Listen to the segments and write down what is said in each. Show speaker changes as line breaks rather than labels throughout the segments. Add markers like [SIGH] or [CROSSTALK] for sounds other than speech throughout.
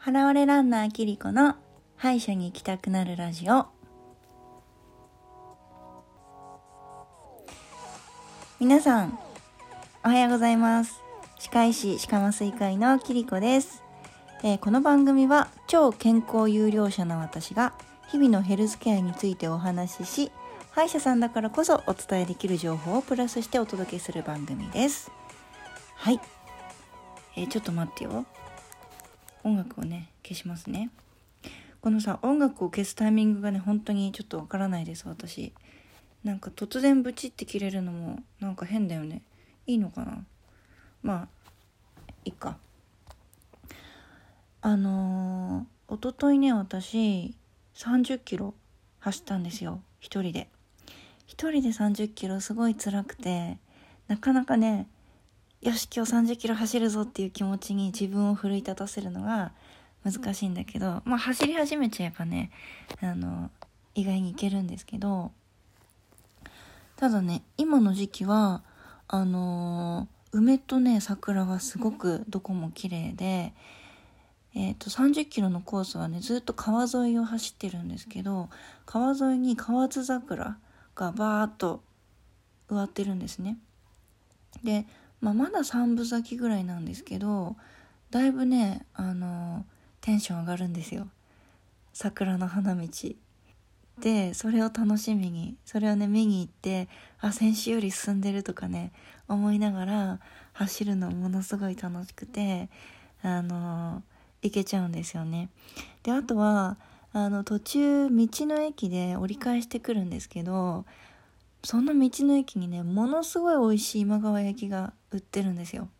払われランナーキリコの歯医者に行きたくなるラジオ。皆さんおはようございます。歯科医師歯科麻酔科医のキリコです、えーこの番組は超健康有料者の私が日々のヘルスケアについてお話しし歯医者さんだからこそお伝えできる情報をプラスしてお届けする番組です。はい、えーちょっと待ってよ。音楽をね消しますね。このさ音楽を消すタイミングがね本当にちょっとわからないです私。なんか突然ブチって切れるのもなんか変だよね。いいのかな？まあいいか。あのー、一昨日ね私30キロ走ったんですよ。一人で。一人で30キロすごい辛くてなかなかねよし今日30キロ走るぞっていう気持ちに自分を奮い立たせるのが難しいんだけどまあ走り始めちゃえばねあの意外にいけるんですけどただね今の時期はあのー梅とね桜がすごくどこも綺麗でえー、と30キロのコースはねずっと川沿いを走ってるんですけど川沿いに河津桜がバーッと植わってるんですね。で、まあ、まだ3分咲きぐらいなんですけどだいぶねあのテンション上がるんですよ桜の花道。でそれを楽しみにそれをね見に行ってあ先週より進んでるとかね思いながら走るのものすごい楽しくてあの行けちゃうんですよね。であとはあの途中道の駅で折り返してくるんですけどその道の駅にねものすごい美味しい今川焼きが売ってるんですよ。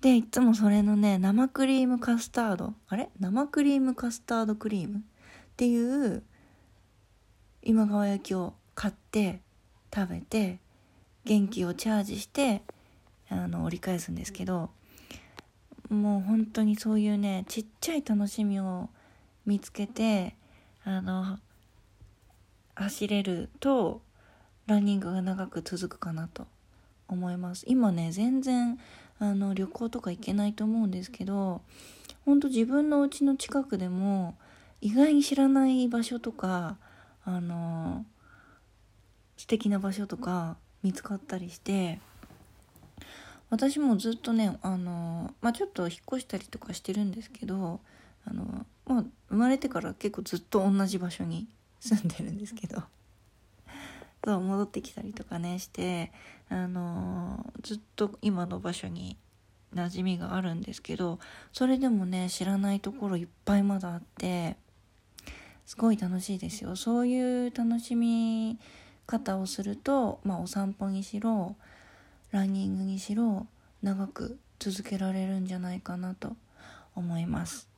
でいつもそれのね生クリームカスタード。あれ？生クリームカスタードクリーム？っていう今川焼きを買って食べて元気をチャージしてあの折り返すんですけどもう本当にそういうねちっちゃい楽しみを見つけてあの走れるとランニングが長く続くかなと思います。今ね全然あの旅行とか行けないと思うんですけど本当自分の家の近くでも意外に知らない場所とかあの素敵な場所とか見つかったりして私もずっとねあの、まあ、ちょっと引っ越したりとかしてるんですけどあの、まあ、生まれてから結構ずっと同じ場所に住んでるんですけど。そう戻ってきたりとかねしてあのずっと今の場所に馴染みがあるんですけどそれでもね知らないところいっぱいまだあってすごい楽しいですよそういう楽しみ方をすると、まあ、お散歩にしろランニングにしろ長く続けられるんじゃないかなと思います。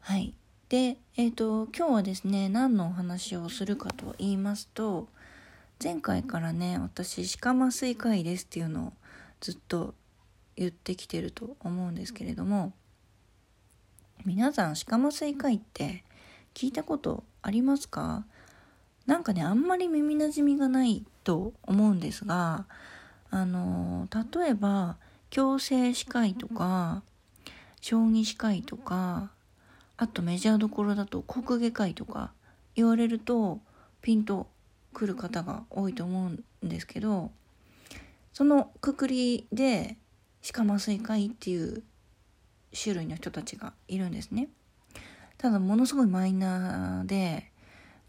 はい。で、えっ、と、今日はですね、何のお話をするかと言いますと、前回からね、私、歯科麻酔科医ですっていうのをずっと言ってきてると思うんですけれども、皆さん、歯科麻酔科医って聞いたことありますか？なんかねあんまり耳なじみがないと思うんですがあの例えば矯正歯科医とか小児歯科医とかあとメジャーどころだと口外科医とか言われるとピンとくる方が多いと思うんですけどそのくくりで歯科麻酔科医っていう種類の人たちがいるんですね。ただものすごいマイナーで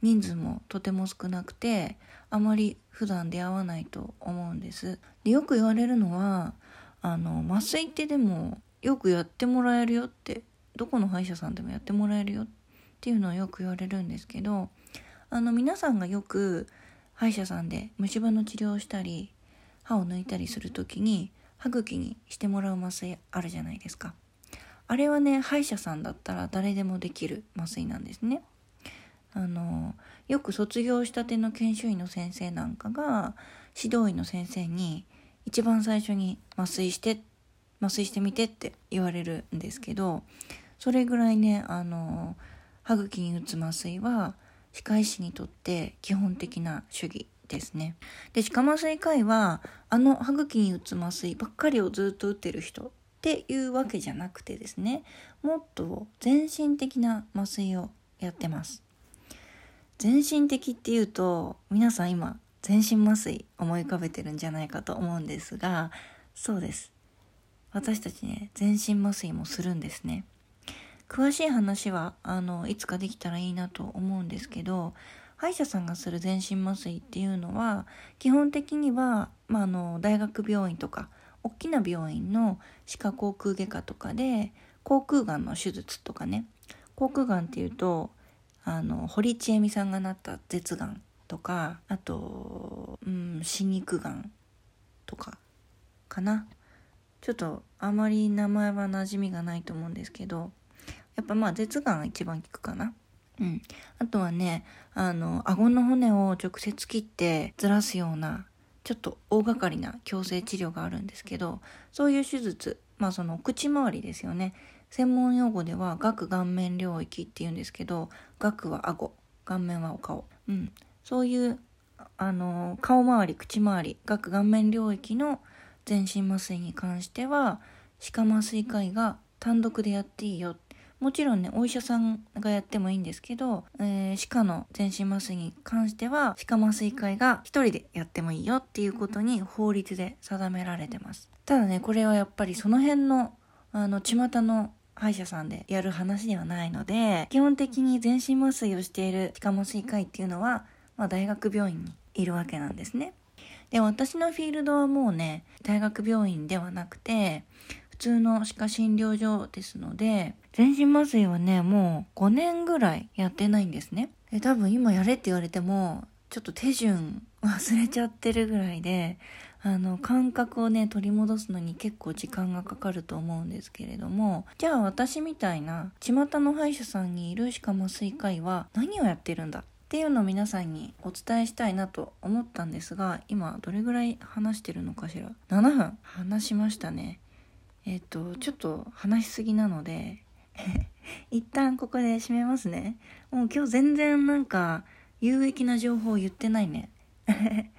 人数もとても少なくてあまり普段出会わないと思うんですでよく言われるのはあの麻酔ってでもよくやってもらえるよってどこの歯医者さんでもやってもらえるよっていうのはよく言われるんですけどあの皆さんがよく歯医者さんで虫歯の治療をしたり歯を抜いたりする時に歯茎にしてもらう麻酔あるじゃないですか。あれはね歯医者さんだったら誰でもできる麻酔なんですね。あのよく卒業したての研修医の先生なんかが指導医の先生に一番最初に麻酔して麻酔してみてって言われるんですけどそれぐらいねあの歯茎に打つ麻酔は歯科医師にとって基本的な主義ですね。で歯科麻酔科医はあの歯茎に打つ麻酔ばっかりをずっと打ってる人っていうわけじゃなくてですねもっと全身的な麻酔をやってます。全身的っていうと皆さん今全身麻酔思い浮かべてるんじゃないかと思うんですがそうです。私たちね全身麻酔もするんですね。詳しい話はあのいつかできたらいいなと思うんですけど歯医者さんがする全身麻酔っていうのは基本的には、まあ、あの大学病院とか大きな病院の歯科口腔外科とかで口腔がんの手術とかね。口腔がんっていうとあの堀ちえみさんがなった舌がんとかあと、うん、歯肉がんとかかな。ちょっとあまり名前は馴染みがないと思うんですけどやっぱまあ舌がんが一番効くかな。うん、あとはねあの顎の骨を直接切ってずらすようなちょっと大掛かりな矯正治療があるんですけどそういう手術まあその口周りですよね。専門用語では顎顔面領域っていうんですけど顎は顎顔面はお顔、うん、そういうあの顔周り口周り顎顔面領域の全身麻酔に関しては歯科麻酔科医が単独でやっていいよもちろんねお医者さんがやってもいいんですけど、えー、歯科の全身麻酔に関しては歯科麻酔科医が一人でやってもいいよっていうことに法律で定められてます。ただねこれはやっぱりその辺のあの巷の歯医者さんでやる話ではないので基本的に全身麻酔をしている歯科麻酔科医っていうのは、まあ、大学病院にいるわけなんですね。で私のフィールドはもうね大学病院ではなくて普通の歯科診療所ですので全身麻酔はねもう5年ぐらいやってないんですね。で多分今やれって言われてもちょっと手順忘れちゃってるぐらいであの感覚をね取り戻すのに結構時間がかかると思うんですけれどもじゃあ私みたいな巷の歯医者さんにいる歯科麻酔科医は何をやってるんだっていうのを皆さんにお伝えしたいなと思ったんですが今どれぐらい話してるのかしら？7分話しましたね。えっ、とちょっと話しすぎなので [LAUGHS] 一旦ここで締めますねもう今日全然なんか有益な情報言ってないね [LAUGHS]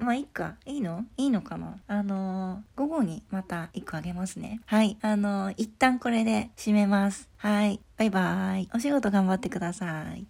まあ、いいか。いいの？いいのかな？あのー、午後にまた1個あげますね。はい。あのー、一旦これで締めます。はい。バイバーイ。お仕事頑張ってください。